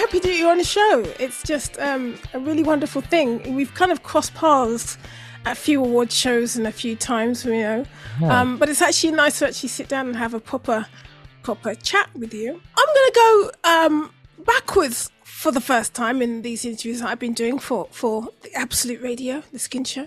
happy that you're on the show. It's just um, a really wonderful thing. We've kind of crossed paths at a few award shows and a few times, you know. Yeah. Um, but it's actually nice to actually sit down and have a proper, proper chat with you. I'm going to go um, backwards for the first time in these interviews that I've been doing for for the Absolute Radio, the Skin Show,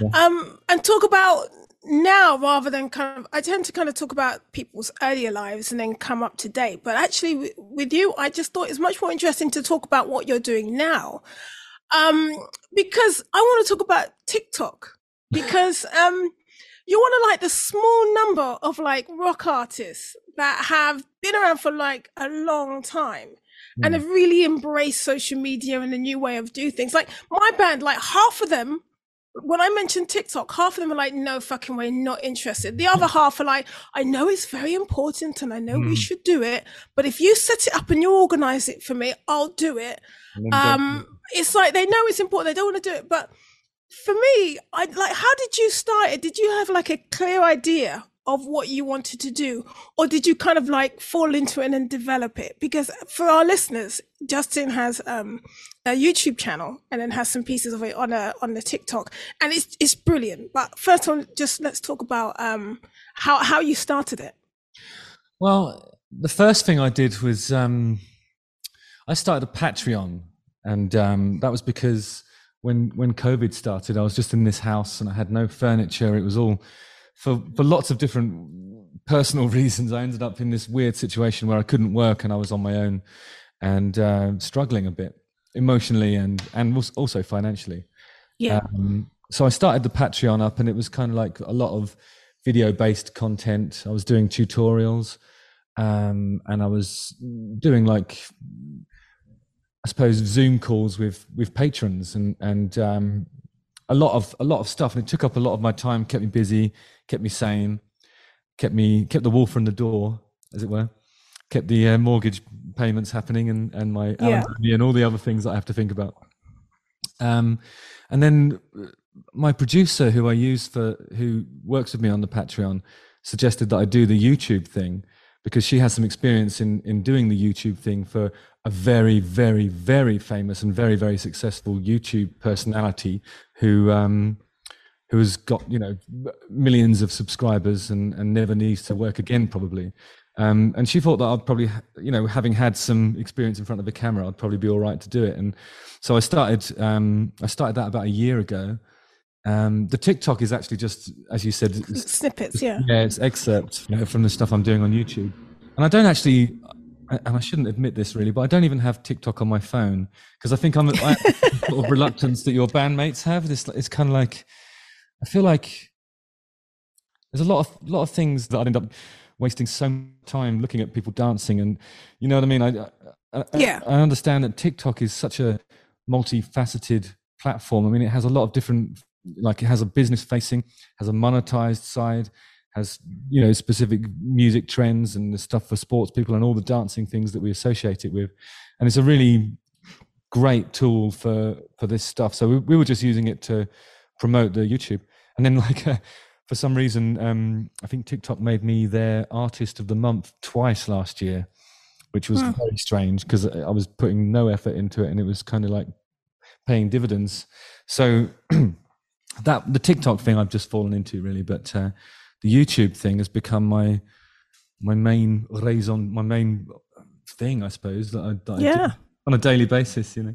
yeah. um, and talk about now rather than kind of. I tend to kind of talk about people's earlier lives and then come up to date. But actually, w- with you, I just thought it's much more interesting to talk about what you're doing now, um, because I want to talk about TikTok because um, you're one of like the small number of like rock artists that have been around for like a long time mm. and have really embraced social media and a new way of do things. Like my band, like half of them, when I mentioned TikTok, half of them are like, no fucking way, not interested. The other half are like, I know it's very important and I know mm. we should do it, but if you set it up and you organize it for me, I'll do it. Um, it's like they know it's important, they don't want to do it. But for me, I like, how did you start it? Did you have like a clear idea of what you wanted to do or did you kind of like fall into it and develop it? Because for our listeners justin has um, a youtube channel and then has some pieces of it on a on the tiktok and it's it's brilliant. But first on just let's talk about um, how how you started it. Well the first thing i did was um, i started a patreon and um, that was because when when covid started i was just in this house and i had no furniture. It was all for for lots of different personal reasons, I ended up in this weird situation where I couldn't work and I was on my own and uh, struggling a bit emotionally and and also financially. Yeah. Um, so I started the Patreon up, and it was kind of like a lot of video based content. I was doing tutorials, um, and I was doing like I suppose Zoom calls with with patrons and and um, a lot of a lot of stuff, and it took up a lot of my time, kept me busy, kept me sane, kept me kept the wall from the door, as it were, kept the uh, mortgage payments happening, and and my yeah. and all the other things that I have to think about. Um, and then uh, my producer, who I use for who works with me on the Patreon, suggested that I do the YouTube thing because she has some experience in in doing the YouTube thing for a very, very, very famous and very, very successful YouTube personality who um, who has got you know millions of subscribers and, and never needs to work again probably. Um, and she thought that I'd probably, you know, having had some experience in front of a camera, I'd probably be all right to do it. And so I started, um, I started that about a year ago. Um, the TikTok is actually just, as you said, snippets. Yeah, yeah, it's excerpts you know, from the stuff I'm doing on YouTube. And I don't actually, and I shouldn't admit this really, but I don't even have TikTok on my phone because I think I'm I, sort of reluctance that your bandmates have. This it's kind of like I feel like there's a lot of lot of things that I'd end up wasting so much time looking at people dancing, and you know what I mean. I, I yeah, I, I understand that TikTok is such a multifaceted platform. I mean, it has a lot of different, like it has a business facing, has a monetized side, has you know specific music trends and the stuff for sports people and all the dancing things that we associate it with, and it's a really great tool for for this stuff. So we, we were just using it to promote the YouTube and then like uh, for some reason, um, I think TikTok made me their artist of the month twice last year, which was mm. very strange because I was putting no effort into it, and it was kind of like paying dividends. So that the TikTok thing I've just fallen into really, but uh, the YouTube thing has become my my main raison, my main thing, I suppose that I, that yeah. I on a daily basis. You know,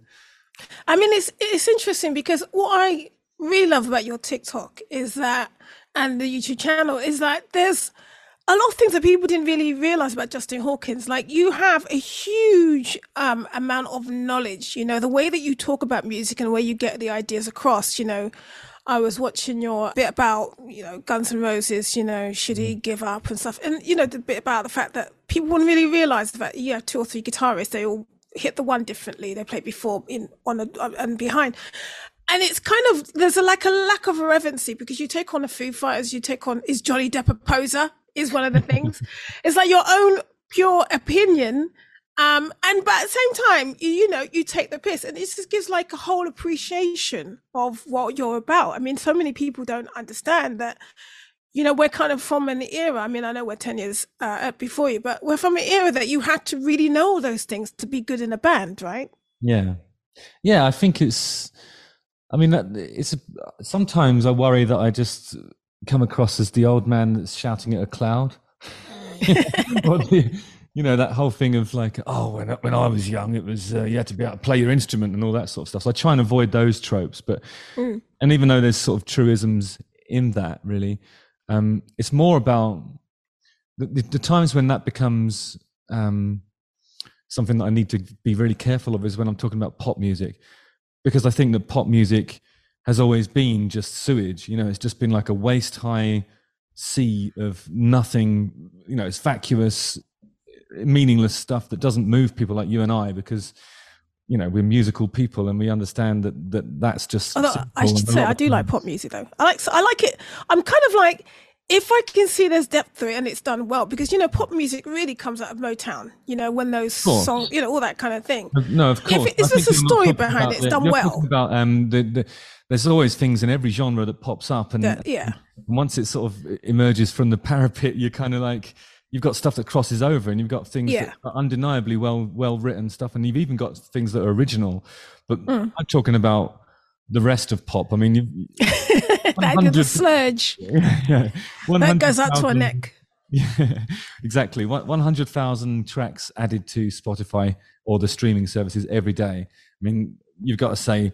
I mean, it's it's interesting because what I really love about your TikTok is that, and the YouTube channel is that there's a lot of things that people didn't really realize about Justin Hawkins. Like you have a huge um, amount of knowledge. You know the way that you talk about music and the way you get the ideas across. You know, I was watching your bit about you know Guns N' Roses. You know, should he mm. give up and stuff, and you know the bit about the fact that people wouldn't really realize that you have two or three guitarists. They all hit the one differently. They play before in on a, and behind and it's kind of there's a like a lack of relevancy because you take on a Foo Fighters, you take on is Johnny Depp a poser is one of the things. it's like your own pure opinion, um, and but at the same time, you, you know, you take the piss, and it just gives like a whole appreciation of what you're about. I mean, so many people don't understand that you know, we're kind of from an era. I mean, I know we're 10 years uh, before you, but we're from an era that you had to really know all those things to be good in a band, right? Yeah. Yeah. I think it's, I mean, it's sometimes I worry that I just come across as the old man that's shouting at a cloud. the, you know that whole thing of like, oh, when when I was young, it was uh, you had to be able to play your instrument and all that sort of stuff. So I try and avoid those tropes. But mm. and even though there's sort of truisms in that, really, um, it's more about the, the, the, times when that becomes um, something that I need to be really careful of is when I'm talking about pop music, because I think that pop music has always been just sewage. You know, it's just been like a waist high sea of nothing. You know, it's vacuous, meaningless stuff that doesn't move people like you and I because you know we're musical people and we understand that that that's just Although, i should say i do like pop music though. I like i like it. I'm kind of like if i can see there's depth to it and it's done well because you know pop music really comes out of motown you know when those songs you know all that kind of thing. No of course. If, is a story behind it? It's done well. about um the, the there's always things in every genre that pops up and yeah, yeah. once it sort of emerges from the parapet you're kind of like you've got stuff that crosses over and you've got things yeah. that are undeniably well well written stuff and you've even got things that are original. But mm. i'm talking about the rest of pop. I mean you that sludge. Yeah, that goes up to our neck. yeah exactly. 100000 tracks added to spotify or the streaming services every day. I mean you've got to say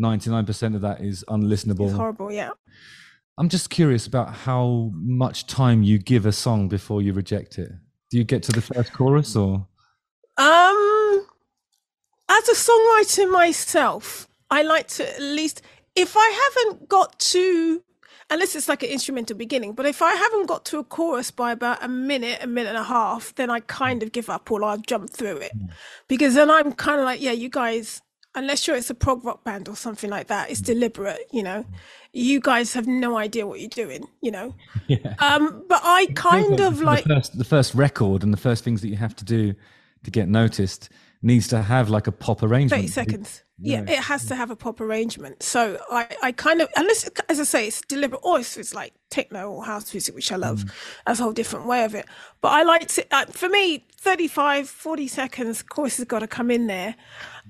99% of that is unlistenable. It's horrible yeah I'm just curious about how much time you give a song before you reject it. Do you get to the first chorus or? Um, as a songwriter myself, I like to at least if I haven't got to, unless it's like an instrumental beginning, but if I haven't got to a chorus by about a minute, a minute and a half, then I kind of give up or I'll jump through it, mm. because then I'm kind of like, yeah, you guys unless you're it's a prog rock band or something like that it's mm. deliberate you know you guys have no idea what you're doing you know? Yeah. um but i kind of like the first, the first record and the first things that you have to do to get noticed needs to have like a pop arrangement. 30 seconds. Yeah, it has to have a pop arrangement. So i i kind of unless as i say it's deliberate or if it's like techno or house music which i love. Mm. that's a whole different way of it. But i like to uh, for me 35 40 seconds chorus has got to come in there.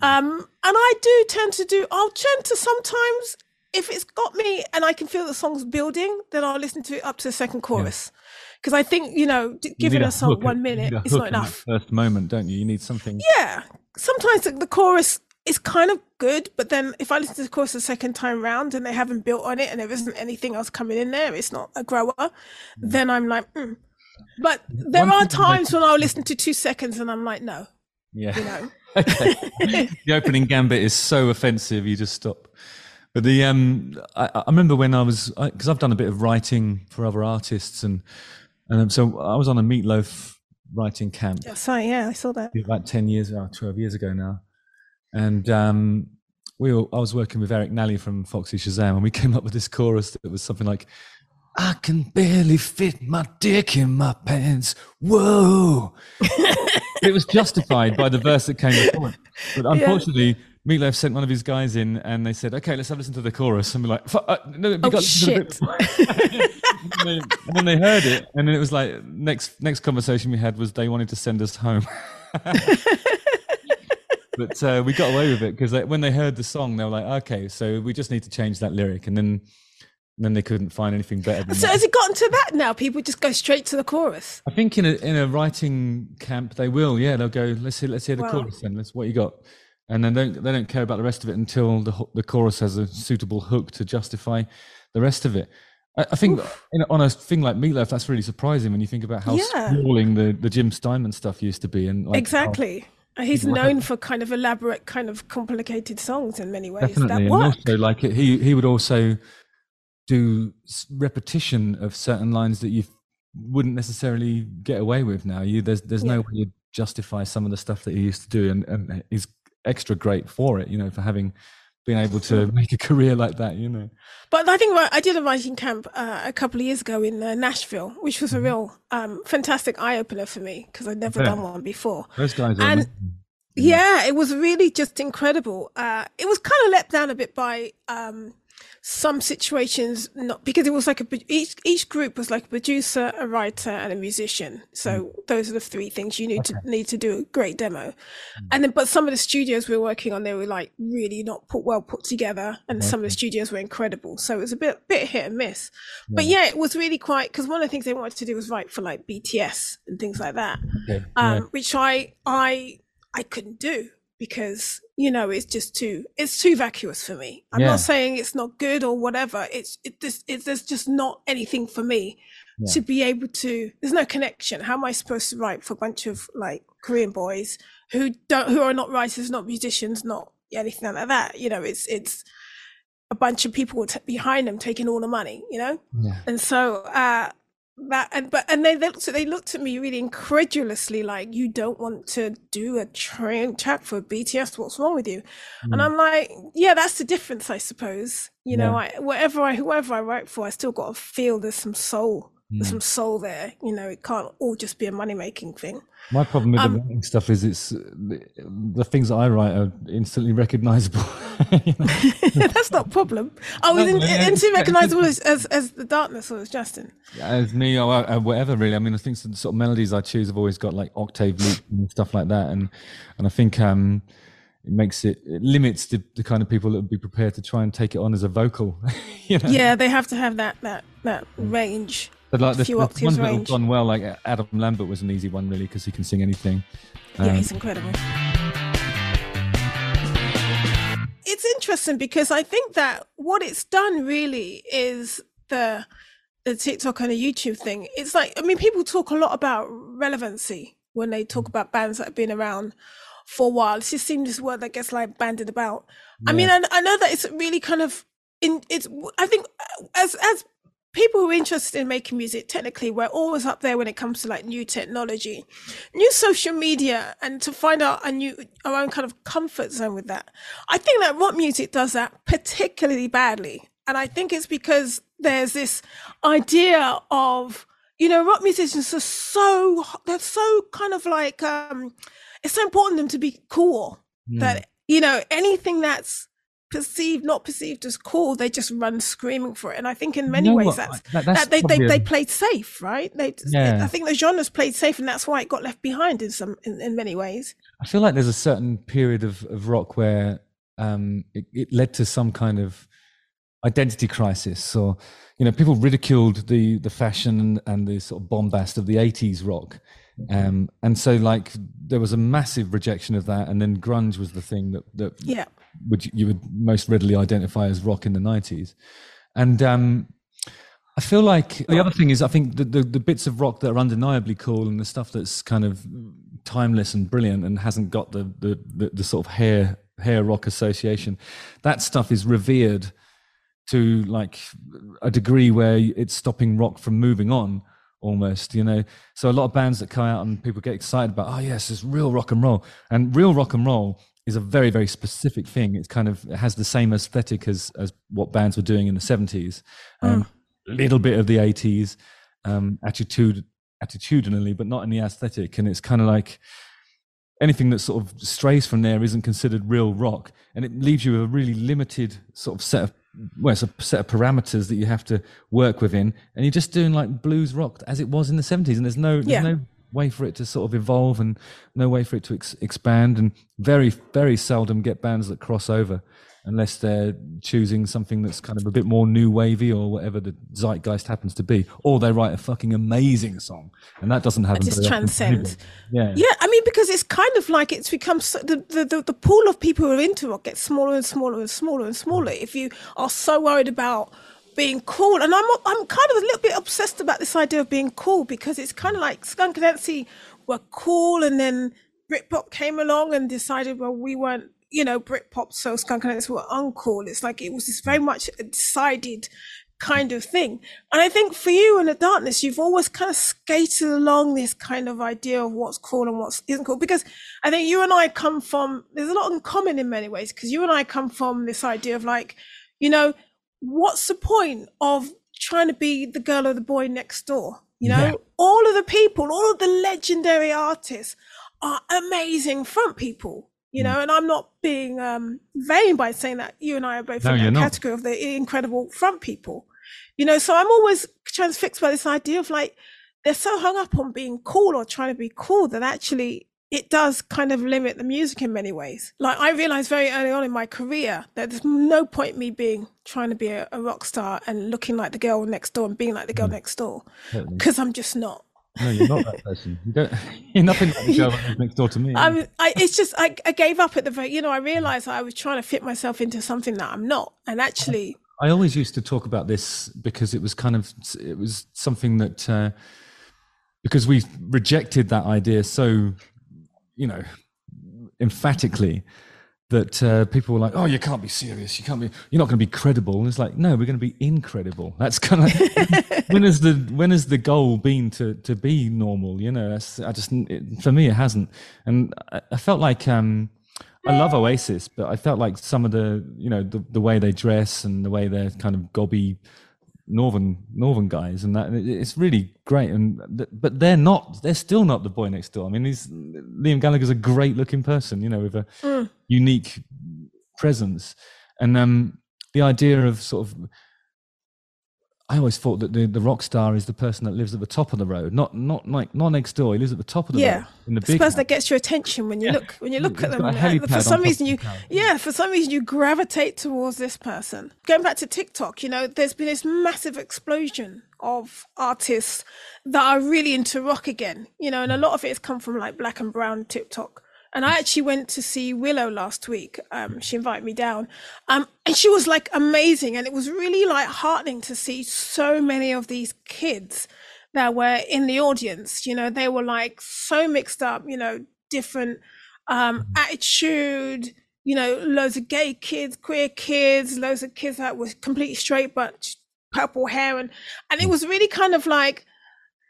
Um, and I do tend to do, I'll tend to sometimes, if it's got me and I can feel the song's building, then I'll listen to it up to the second chorus. Because yeah. I think, you know, giving a, a song one minute is not enough. first moment, don't you? You need something. Yeah. Sometimes the, the chorus is kind of good, but then if I listen to the chorus the second time round and they haven't built on it and there isn't anything else coming in there, it's not a grower, mm. then I'm like, mm. But there One are times when I'll listen to two seconds and I'm like, no. Yeah. You know. okay. the opening gambit is so offensive, you just stop. But the um, I, I remember when I was because I've done a bit of writing for other artists, and and so I was on a Meatloaf writing camp. Yeah, sorry, yeah, I saw that about ten years, or twelve years ago now, and um, we were, I was working with Eric Nally from Foxy Shazam, and we came up with this chorus that was something like. I can barely fit my dick in my pants. Whoa. it was justified by the verse that came before. But unfortunately, yeah. Meatloaf sent one of his guys in and they said, okay, let's have a listen to the chorus. And we're like, uh, no, we oh, got shit. and, they, and then they heard it. And then it was like, next, next conversation we had was they wanted to send us home. but uh, we got away with it because when they heard the song, they were like, okay, so we just need to change that lyric. And then then they couldn't find anything better. so that. has it gotten to that now? People just go straight to the chorus. I think in a in a writing camp they will. Yeah, they'll go. Let's hear let's hear the wow. chorus then. Let's what you got, and then they don't they don't care about the rest of it until the the chorus has a suitable hook to justify the rest of it. I, I think in, on a thing like Meatloaf, that's really surprising when you think about how yeah. sprawling the the Jim Steinman stuff used to be, and like exactly. He's known for kind of elaborate, kind of complicated songs in many ways. Definitely, and also like he he would also do repetition of certain lines that you wouldn't necessarily get away with now. You there's there's yeah. no way you justify some of the stuff that he used to do, and, and he's extra great for it. You know, for having been able to make a career like that. You know. But I think I did a writing camp uh, a couple of years ago in uh, Nashville, which was a mm-hmm. real um, fantastic eye opener for me because I'd never done one before. Those guys are. And, yeah, it was really just incredible. Uh, it was kind of let down a bit by um, some situations not because it was like a each each group was like a producer a writer and a musician so mm. those are the three things you need okay. to need to do a great demo mm. and then but some of the studios we were working on they were like really not put well put together and okay. some of the studios were incredible so it was a bit bit hit and miss yeah. but yeah it was really quite because one of the things they wanted to do was write for like bts and things like that okay. um, yeah. which i i i couldn't do because you know it's just too it's too vacuous for me i'm yeah. not saying it's not good or whatever it's it just it's there's just not anything for me yeah. to be able to there's no connection how am i supposed to write for a bunch of like korean boys who don't who are not writers not musicians not anything like that you know it's it's a bunch of people behind them taking all the money you know yeah. and so uh that and but and they looked they looked at me really incredulously like you don't want to do a train track for BTS what's wrong with you mm. and I'm like yeah that's the difference I suppose you yeah. know I whatever I whoever I write for I still got to feel there's some soul there's mm. some soul there you know it can't all just be a money making thing my problem with um, the writing stuff is it's the, the, things that I write are instantly recognizable. That's not a problem. Oh no, in, yeah, instantly recognizable as, as, as the darkness or as justin? As me or uh, whatever really. I mean i think the sort of melodies i choose have always got like octave loop and stuff like that. And and i think um it makes it, it limits the, the kind of people that would be prepared to try and take it on as a vocal you know? yeah they have to have that that that range but like the, the ones range. that have gone well, like Adam Lambert was an easy one really because he can sing anything. Um, yeah, he's incredible. It's interesting because I think that what it's done really is the the TikTok and the YouTube thing. It's like I mean, people talk a lot about relevancy when they talk about bands that have been around for a while. It just seems this word that gets like banded about. Yeah. I mean, I, I know that it's really kind of in. It's I think as as people who are interested in making music technically we're always up there when it comes to like new technology. New social media and to find out a new our own kind of comfort zone with that. I think that rock music does that particularly badly. And i think it's because there's this idea of you know rock musicians are so they're so kind of like um it's so important to them to be cool mm. that you know anything that's perceived not perceived as cool they just run screaming for it. And i think in many you know ways that's, that, that's that they, they, they played safe right? They yeah. i think the genres played safe and that's why it got left behind in some in, in many ways. I feel like there's a certain period of, of rock where um, it, it led to some kind of identity crisis or you know people ridiculed the the fashion and, the sort of bombast of the 80s rock. Um, and so like there was a massive rejection of that and then grunge was the thing that that yeah which you would most readily identify as rock in the 90s and um, I feel like the other thing is I think the, the, the bits of rock that are undeniably cool and the stuff that's kind of timeless and brilliant and hasn't got the the, the, the sort of hair hair rock association that stuff is revered to like a degree where it's stopping rock from moving on almost you know? So a lot of bands that come out and people get excited about oh yes it's real rock and roll. And real rock and roll is a very very specific thing. It's kind of it has the same aesthetic as as what bands were doing in the 70s um, mm. a little bit of the 80s um, attitude attitudinally but not in the aesthetic. And it's kind of like anything that sort of strays from there isn't considered real rock. And it leaves you with a really limited sort of set of well, it's a set of parameters that you have to work within, and you're just doing like blues rock as it was in the 70s, and there's no there's yeah. no way for it to sort of evolve and no way for it to ex- expand, and very very seldom get bands that cross over unless they're choosing something that's kind of a bit more new wavy or whatever the zeitgeist happens to be, or they write a fucking amazing song, and that doesn't happen. It just transcends. Yeah, yeah. I mean, because it's kind of like it's become so, the, the, the the pool of people who are into rock gets smaller and smaller and smaller and smaller. If you are so worried about being cool, and I'm I'm kind of a little bit obsessed about this idea of being cool because it's kind of like Skunk Anansie were cool, and then Britpop came along and decided, well, we weren't you know, Britpop, so Skunk Anansie were uncool. It's like it was this very much a decided kind of thing. And I think for you in the darkness, you've always kind of skated along this kind of idea of what's cool and what's isn't cool. Because I think you and I come from, there's a lot in common in many ways, because you and I come from this idea of like, you know, what's the point of trying to be the girl or the boy next door? You know, yeah. all of the people, all of the legendary artists are amazing front people you know, and I'm not being um, vain by saying that you and I are both No, in that not. category of the incredible front people, you know. So I'm always transfixed by this idea of like they're so hung up on being cool or trying to be cool that actually it does kind of limit the music in many ways. Like I realized very early on in my career that there's no point me being trying to be a, a rock star and looking like the girl next door and being like the girl next door because I'm just not. No, you're not that person. You don't. You're nothing like the girl next door to me. I'm, I, it's just I, I gave up at the very, you know, I realized I was trying to fit myself into something that I'm not, and actually, I always used to talk about this because it was kind of it was something that uh, because we rejected that idea so you know emphatically that uh, people were like, "Oh, you can't be serious. You can't be. You're not going to be credible." And it's like, no, we're going to be incredible. That's kind of when is the when has the goal been to to be normal? You know, that's, I just it, for me it hasn't, and I, I felt like um, I love Oasis, but I felt like some of the you know the the way they dress and the way they're kind of gobby northern northern guys and that it- it's really great and but they're not they're still not the boy next door i mean he's liam gallagher's a great looking person you know with a Mm. unique presence and um the idea of sort of I always thought that the, the rock star is the person that lives at the top of the road, not not like not next door. He lives at the top of the Yeah. road in the it's the big. person that gets your attention when you Yeah. look when you look He's at them. uh, helipad For some reason, you yeah, for some reason you gravitate towards this person. Going back to TikTok, you know, there's been this massive explosion of artists that are really into rock again. You know, and a lot of it has come from like black and brown TikTok. And I actually went to see Willow last week. Um, she invited me down, um, and she was like amazing. And it was really like heartening to see so many of these kids that were in the audience. You know, they were like so mixed up. You know, different um, attitude. You know, loads of gay kids, queer kids, loads of kids that were completely straight but purple hair, and and it was really kind of like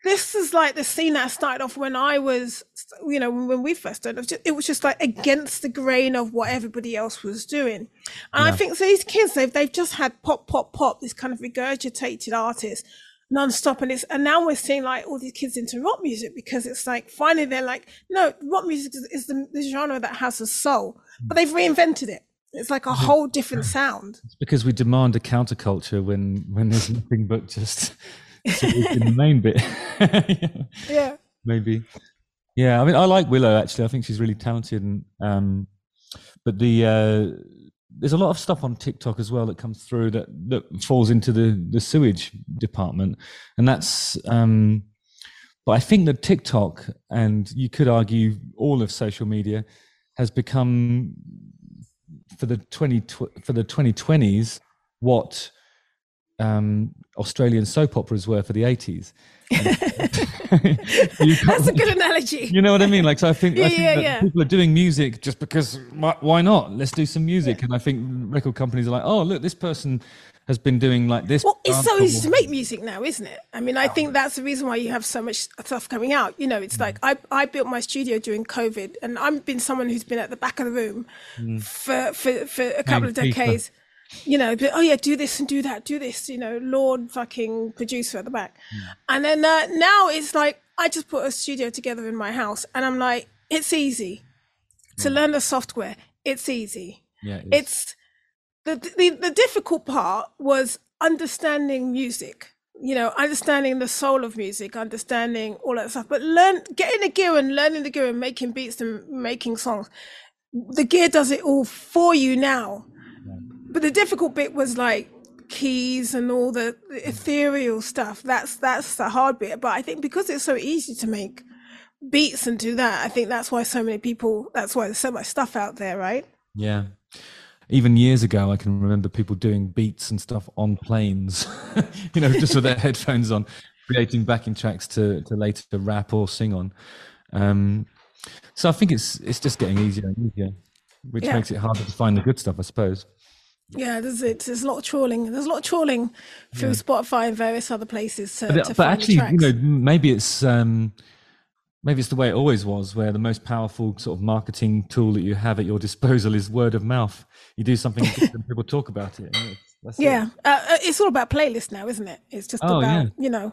this is like the scene that started off when I was, you know, when we first started. It was just, it was just like against the grain of what everybody else was doing. And I think so these kids, they've, they've just had pop, pop, pop, this kind of regurgitated artist non-stop. And it's and now we're seeing like all these kids into rock music because it's like finally they're like no rock music is, is the, the genre that has a soul mm. but they've reinvented it. It's like a whole different sound. It's because we demand a counterculture when when there's nothing but just in the main bit. yeah Maybe. Yeah, I mean, I like Willow actually. I think she's really talented, and um, but the uh, there's a lot of stuff on TikTok as well that comes through that that falls into the the sewage department, and that's. Um, but I think that TikTok and you could argue all of social media has become for the twenty tw- for the twenty twenties what um, Australian soap operas were for the eighties. That's a good analogy you know what I mean? Like, so I think, Yeah, I think yeah, yeah. people are doing music just because why, not? Let's do some music. And I think record companies are like, oh, look, this person has been doing like this. Well, it's so easy to make music now, isn't it? I mean, I think that's the reason why you have so much stuff coming out. You know, it's like I, I built my studio during COVID, and I've been someone who's been at the back of the room for, for, for a couple of decades. FIFA. You know, but, oh yeah, do this and do that, do this. You know, Lord fucking producer at the back, and then uh, now it's like I just put a studio together in my house, and I'm like, it's easy to learn the software. It's easy. Yeah, it's, it's the, the the difficult part was understanding music you know understanding the soul of music understanding all that stuff. But learn getting the gear and learning the gear and making beats and making songs the gear does it all for you now but the difficult bit was like keys and all the, the ethereal stuff that's that's the hard bit but i think because it's so easy to make beats and do that i think that's why so many people that's why there's so much stuff out there right yeah. Even years ago, I can remember people doing beats and stuff on planes, you know, just with their headphones on, creating backing tracks to, to later to rap or sing on. Um, so I think it's it's just getting easier and easier, which Yeah. makes it harder to find the good stuff, I suppose. Yeah, there's it. There's a lot of trawling. There's a lot of trawling through Spotify and various other places to, but, to but find actually, you know, maybe it's um, maybe it's the way it always was, where the most powerful sort of marketing tool that you have at your disposal is word of mouth. You do something, and people talk about it. that's yeah, uh, uh, it's all about playlists now, isn't it? It's just Oh, about yeah. you know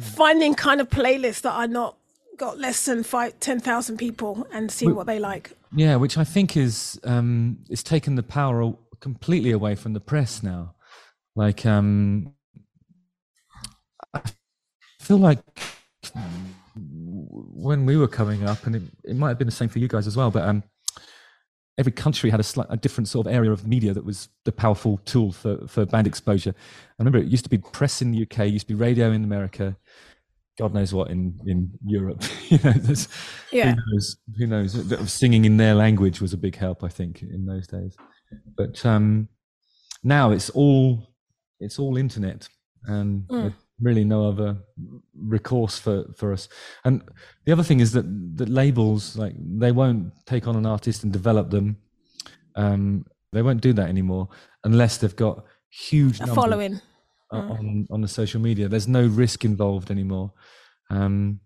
finding kind of playlists that are not got less than five, 10,000 people and seeing what they like. Yeah, which I think is um, it's taken the power completely away from the press now. Like, um, I feel like when we were coming up, and it, it might have been the same for you guys as well, but um, every country had a, slight, a different sort of area of media that was the powerful tool for, for band exposure. I remember it used to be press in the UK, used to be radio in America, God knows what in in Europe. you know, yeah. who knows? Who knows? Singing in their language was a big help, I think, in those days. But um, now it's all it's all internet, and mm. really no other recourse for for us. And the other thing is that that labels like they won't take on an artist and develop them. Um, they won't do that anymore unless they've got huge a following mm. on on the social media. There's no risk involved anymore, because um,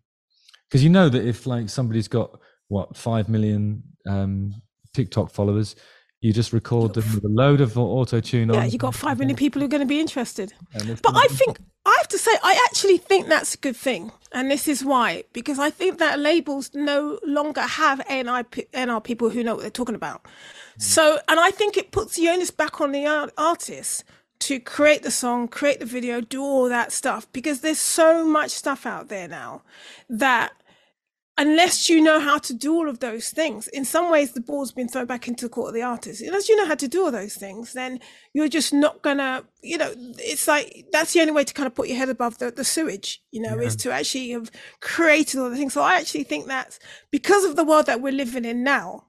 you know that if like somebody's got what five million um, TikTok followers, you just record them with a load of auto tune yeah, on. Yeah, you got five million people who are going to be interested. But I think I have to say, I actually think that's a good thing, and this is why because I think that labels no longer have A&R, A&R people who know what they're talking about. Mm. So, and I think it puts the onus back on the art- artists to create the song, create the video, do all that stuff because there's so much stuff out there now that unless you know how to do all of those things, in some ways the ball's been thrown back into the court of the artist. Unless you know how to do all those things, then you're just not gonna, you know, it's like that's the only way to kind of put your head above the, the sewage, you know, yeah. is to actually have created all the things. So I actually think that's because of the world that we're living in now,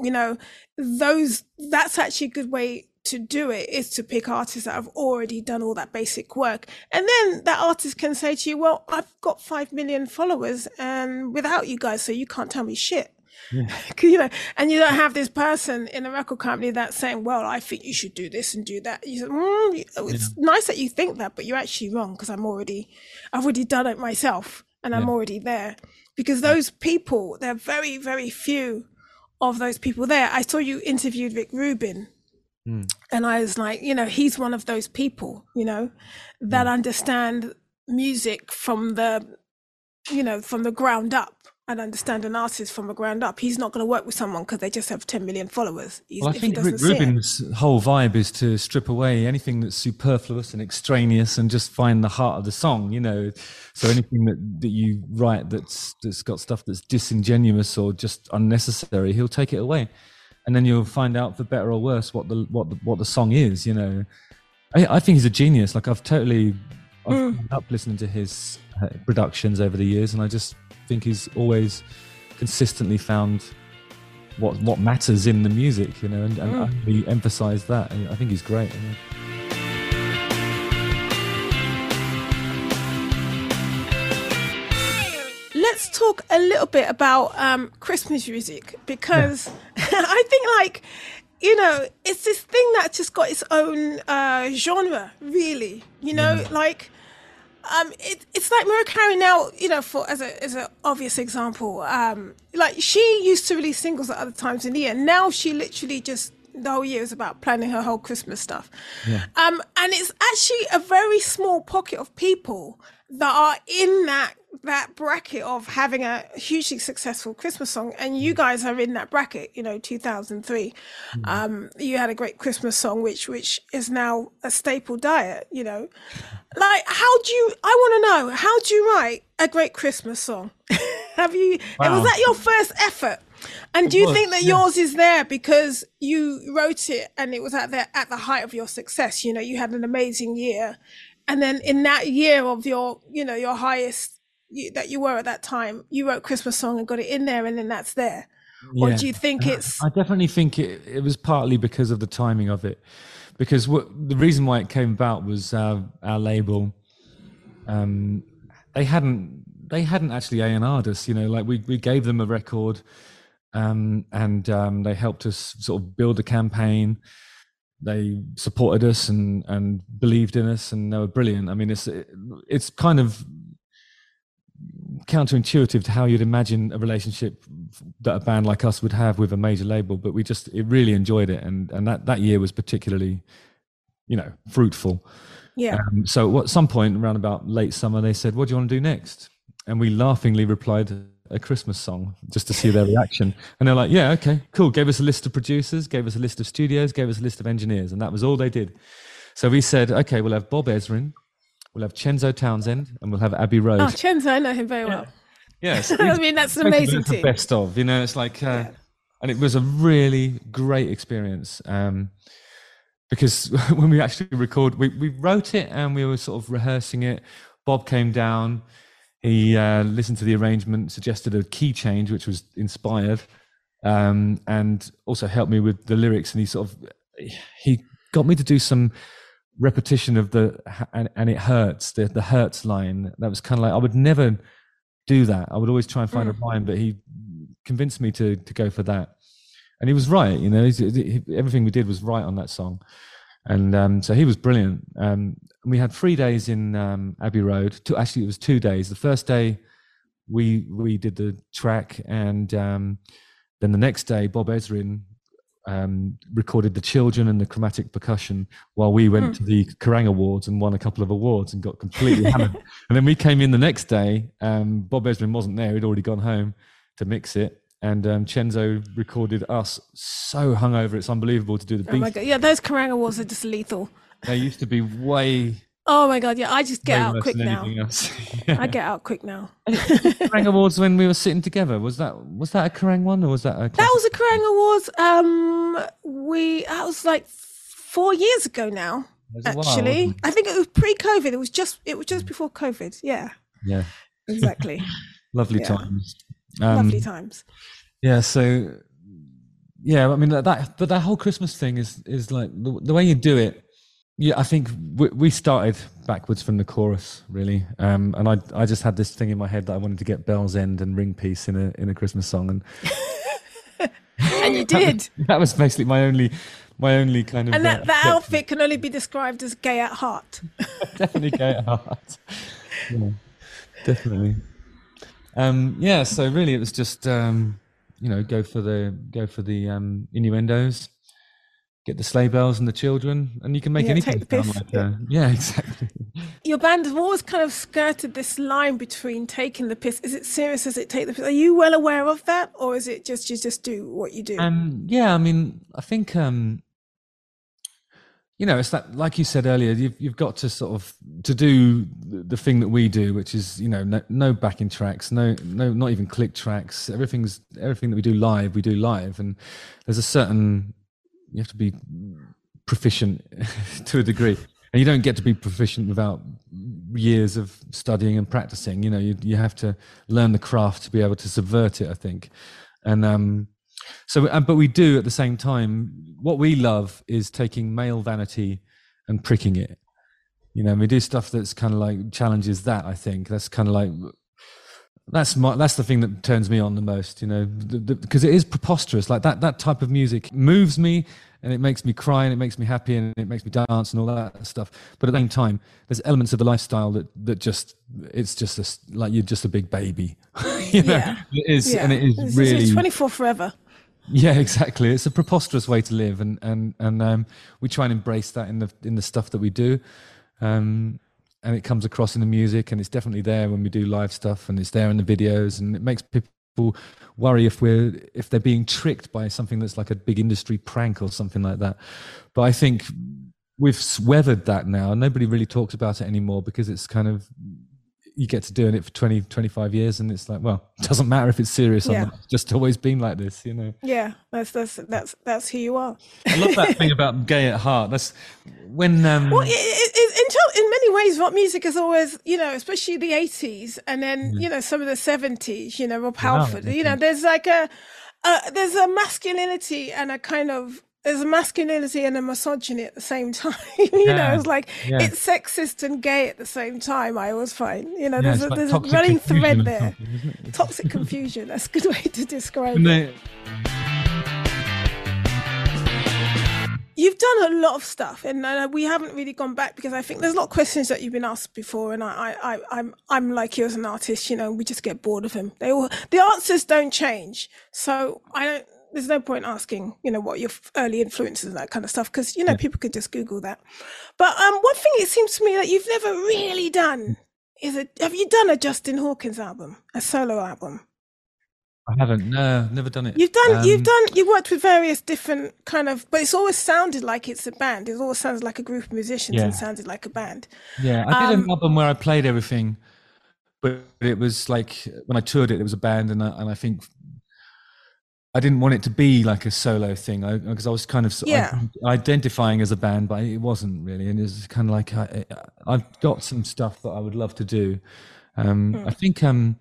you know, those that's actually a good way to do it is to pick artists that have already done all that basic work. And then that artist can say to you, Well, I've got five million followers and without you guys, so you can't tell me shit. Yeah. you know, and you don't have this person in a record company that's saying, "Well, I think you should do this and do that." You say, mm, "It's yeah. nice that you think that, but you're actually wrong because I'm already, I've already done it myself, and I'm already there." Because those people, there are very, very few of those people there. I saw you interviewed Rick Rubin Mm. And I was like, you know, he's one of those people, you know, that mm. understand music from the, you know, from the ground up and understand an artist from the ground up. He's not going to work with someone because they just have 10 million followers. He's, well, I think Rick Rubin's whole vibe is to strip away anything that's superfluous and extraneous and just find the heart of the song, you know. So anything that, that you write that's that's got stuff that's disingenuous or just unnecessary, he'll take it away and then you'll find out for better or worse what the what the, what the song is. You know, I, I think he's a genius. Like I've totally I've mm. up listening to his uh, productions over the years, and I just think he's always consistently found what what matters in the music. You know, and, and mm. really emphasise that. And I think he's great. You know? Talk a little bit about um, Christmas music because yeah. I think, like, you know, it's this thing that just got its own uh, genre, really. You know, mm. like, um, it, it's like Mariah Carey now. You know, for as a as an obvious example, um, like she used to release singles at other times in the year. Now she literally just the whole year is about planning her whole Christmas stuff. Yeah. Um, and it's actually a very small pocket of people that are in that that bracket of having a hugely successful Christmas song, and you guys are in that bracket. You know, 2003, mm-hmm. um, you had a great Christmas song, which which is now a staple diet. You know, like how do you? I want to know how do you write a great Christmas song? Have you? Wow. Was that your first effort? And do you think that yeah. yours is there because you wrote it and it was at the at the height of your success? You know, you had an amazing year and then in that year of your you know your highest you, that you were at that time. You wrote christmas song and got it in there and then that's there. Yeah. or do you think it's i definitely think it, it was partly because of the timing of it. Because what the reason why it came about was our, our label um they hadn't they hadn't actually A&R'd us you know like we, we gave them a record um and um they helped us sort of build a campaign. They supported us and and believed in us and they were brilliant. I mean it's it's kind of counterintuitive to how you'd imagine a relationship that a band like us would have with a major label but we just it really enjoyed it and and that that year was particularly you know fruitful yeah um, so at some point around about late summer they said what do you want to do next and we laughingly replied a Christmas song just to see their reaction. And they're like, yeah, okay, cool. Gave us a list of producers, gave us a list of studios, gave us a list of engineers, and that was all they did. So we said, okay, we'll have Bob Ezrin, we'll have Chenzo Townsend, and we'll have Abbey Road. Oh, Chenzo, I know him very well. Yes, I mean that's an amazing team. Best of, you know, it's like, uh, and it was a really great experience. Um, because when we actually record, we, we wrote it and we were sort of rehearsing it. Bob came down, he uh, listened to the arrangement, suggested a key change, which was inspired, um, and also helped me with the lyrics. And he sort of he got me to do some repetition of the and, and it hurts the the hurts line. That was kind of like I would never do that. I would always try and find mm. a rhyme, but he convinced me to to go for that. And he was right, you know. He, everything we did was right on that song, and um, so he was brilliant. Um, we had three days in um, Abbey Road. Two, actually, it was two days. The first day, we we did the track, and um, then the next day, Bob Ezrin um, recorded the children and the chromatic percussion while we went mm. to the Kerrang Awards and won a couple of awards and got completely hammered. And then we came in the next day. Um, Bob Ezrin wasn't there; he'd already gone home to mix it. And um, Chenzo recorded us so hungover; it's unbelievable to do the. Oh my god! Yeah, those Kerrang Awards are just lethal. They used to be way. Oh my god! Yeah, I just get out quick now. yeah. I get out quick now. Kerrang Awards when we were sitting together was that was that a Kerrang one or was that a? Classic? That was a Kerrang Awards. Um, we that was like four years ago now. Actually, while, I think it was pre-COVID. It was just it was just before COVID. Yeah. Yeah. Exactly. Lovely yeah. times. Um, Lovely times. Yeah. So. Yeah, I mean that that that whole Christmas thing is is like the, the way you do it yeah, I think we, we started backwards from the chorus, really, um, and I I just had this thing in my head that I wanted to get Bell's End and Ring Piece in a in a Christmas song, and and you did. That was, that was, basically my only my only kind of. And that, uh, that outfit can only be described as gay at heart. definitely gay at heart. Yeah, definitely. Um, yeah, so really, it was just um, you know go for the go for the um, innuendos get the sleigh bells and the children, and you can make yeah, anything sound like yeah. yeah, exactly. Your band has always kind of skirted this line between taking the piss. Is it serious? Does it take the piss? Are you well aware of that, or is it just you just do what you do? Um, yeah, I mean, I think um, you know, it's that like you said earlier, you've you've got to sort of to do the thing that we do, which is you know no, no backing tracks, no no not even click tracks. Everything's everything that we do live, we do live, and there's a certain you have to be proficient to a degree. And you don't get to be proficient without years of studying and practicing. You know you, you have to learn the craft to be able to subvert it i think. And um so uh, but we do at the same time. What we love is taking male vanity and pricking it. You know we do stuff that's kind of like challenges that i think. That's kind of like that's my, that's the thing that turns me on the most, you know, because it is preposterous. Like that that type of music moves me, and it makes me cry, and it makes me happy, and it makes me dance, and all that stuff. But at the same time, there's elements of the lifestyle that that just it's just a, like you're just a big baby, you know. Yeah. It is, yeah. and it is it's, really it's 24 forever. Yeah, exactly. It's a preposterous way to live, and and and um, we try and embrace that in the in the stuff that we do. Um, and it comes across in the music and it's definitely there when we do live stuff and it's there in the videos and it makes people worry if we're if they're being tricked by something that's like a big industry prank or something like that. But i think we've weathered that now. Nobody really talks about it anymore because it's kind of you get to doing it for 20 25 years and it's like well it doesn't matter if it's serious yeah. or not. It's just always been like this you know? Yeah that's that's that's that's who you are. I love that thing about gay at heart. That's when um well it, it, in, in many ways rock music is always you know especially the 80s and then mm. you know some of the 70s you know rob halford wow, you know there's like a uh, there's a masculinity and a kind of there's a masculinity and a misogyny at the same time. you yeah, know, it's like yeah. it's sexist and gay at the same time. I always find, you know, yeah, there's a, like there's a running thread there. Toxic confusion. That's a good way to describe it. You've done a lot of stuff, and uh, we haven't really gone back because I think there's a lot of questions that you've been asked before, and I, I, I I'm, I'm like you as an artist. You know, we just get bored of them. They all, the answers don't change, so I don't there's no point asking, you know, what your early influences and that kind of stuff, because you know yeah. people could just Google that. But um, one thing it seems to me that you've never really done is a have you done a Justin Hawkins album, a solo album? I haven't. No, never done it. You've done. Um, you've done. You worked with various different kind of, but it's always sounded like it's a band. It always sounds like a group of musicians yeah. and sounded like a band. Yeah, I did um, an album where I played everything, but it was like when I toured it, it was a band, and I, and I think I didn't want it to be like a solo thing because I, I, was kind of yeah. identifying as a band, but it wasn't really. And it's kind of like I, have got some stuff that I would love to do. Um, mm. I think um,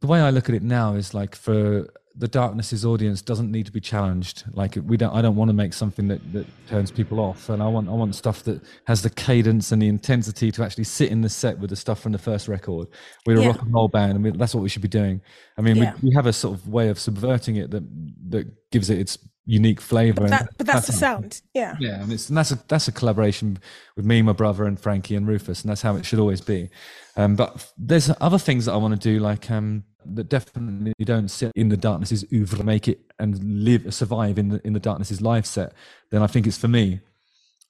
the way I look at it now is like for the darkness's audience doesn't need to be challenged like we don't i don't want to make something that, that turns people off and i want i want stuff that has the cadence and the intensity to actually sit in the set with the stuff from the first record we're yeah. a rock and roll band and we, that's what we should be doing i mean yeah. we, we have a sort of way of subverting it that that gives it its unique flavor but, that, but that's, that's the sound yeah yeah and, it's, and that's a that's a collaboration with me my brother and frankie and rufus and that's how it should always be um, but there's other things that i want to do like um, that definitely don't sit in the darkness's oeuvre, make it and live, survive in the in the darkness's live set, then I think it's for me.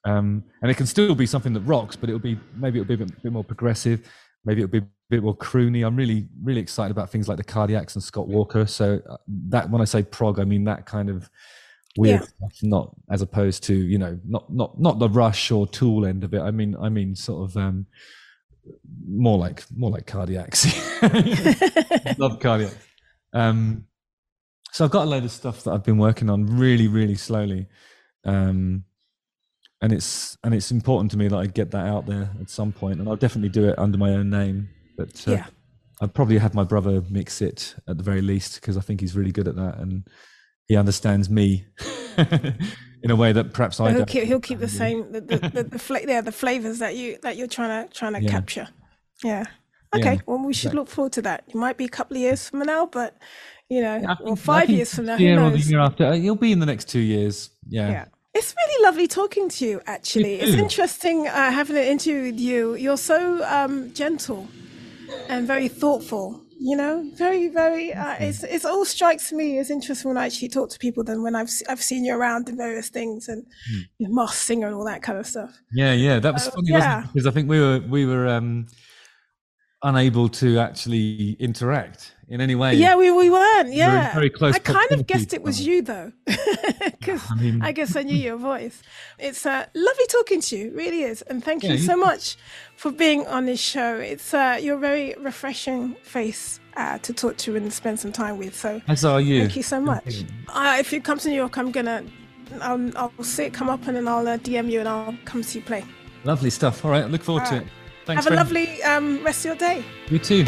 Um, and it can still be something that rocks, but it'll be maybe it'll be a bit, bit, more progressive. Maybe it'll be a bit more croony. I'm really really excited about things like the Cardiacs and Scott Walker. So uh, that when I say prog, I mean that kind of weird yeah. not as opposed to you know not not not the Rush or Tool end of it. I mean I mean sort of. Um, more like more like cardiacs. Love cardiac. Um, so I've got a load of stuff that I've been working on really, really slowly, um, and it's and it's important to me that I get that out there at some point, and I'll definitely do it under my own name. But uh, yeah. I'd probably have my brother mix it at the very least because I think he's really good at that and he understands me in a way that perhaps I he'll don't. Keep, he'll keep the same the the, the, the fla- yeah, the flavors that you that you're trying to trying to yeah. capture. Yeah. Okay. Yeah, well, we should exactly. look forward to that. It might be a couple of years from now, but you know, yeah, or five years from now. Yeah, or the year after. Uh, you'll be in the next two years. Yeah. Yeah. It's really lovely talking to you. Actually, you it's interesting uh, having an interview with you. You're so um, gentle and very thoughtful you know very very uh, it's it's all strikes me as interesting when i actually talk to people than when i've i've seen you around in various things and mm. you know, Masked Singer and all that kind of stuff yeah yeah that was uh, funny yeah. because i think we were we were um unable to actually interact in any way. Yeah, we, we weren't. Yeah, we very close. I kind of guessed it was you though, because I, mean... I, guess I knew your voice. It's uh, lovely talking to you, really is, and thank yeah, you so much for being on this show. It's uh, you're very refreshing face uh, to talk to and spend some time with. So as are you. Thank you so much. Uh, if you come to New York, I'm gonna. I'll, I'll see it come up and then I'll uh, DM you and I'll come see you play. Lovely stuff. All right, look forward to it. Thanks Have a lovely um, rest of your day. You too.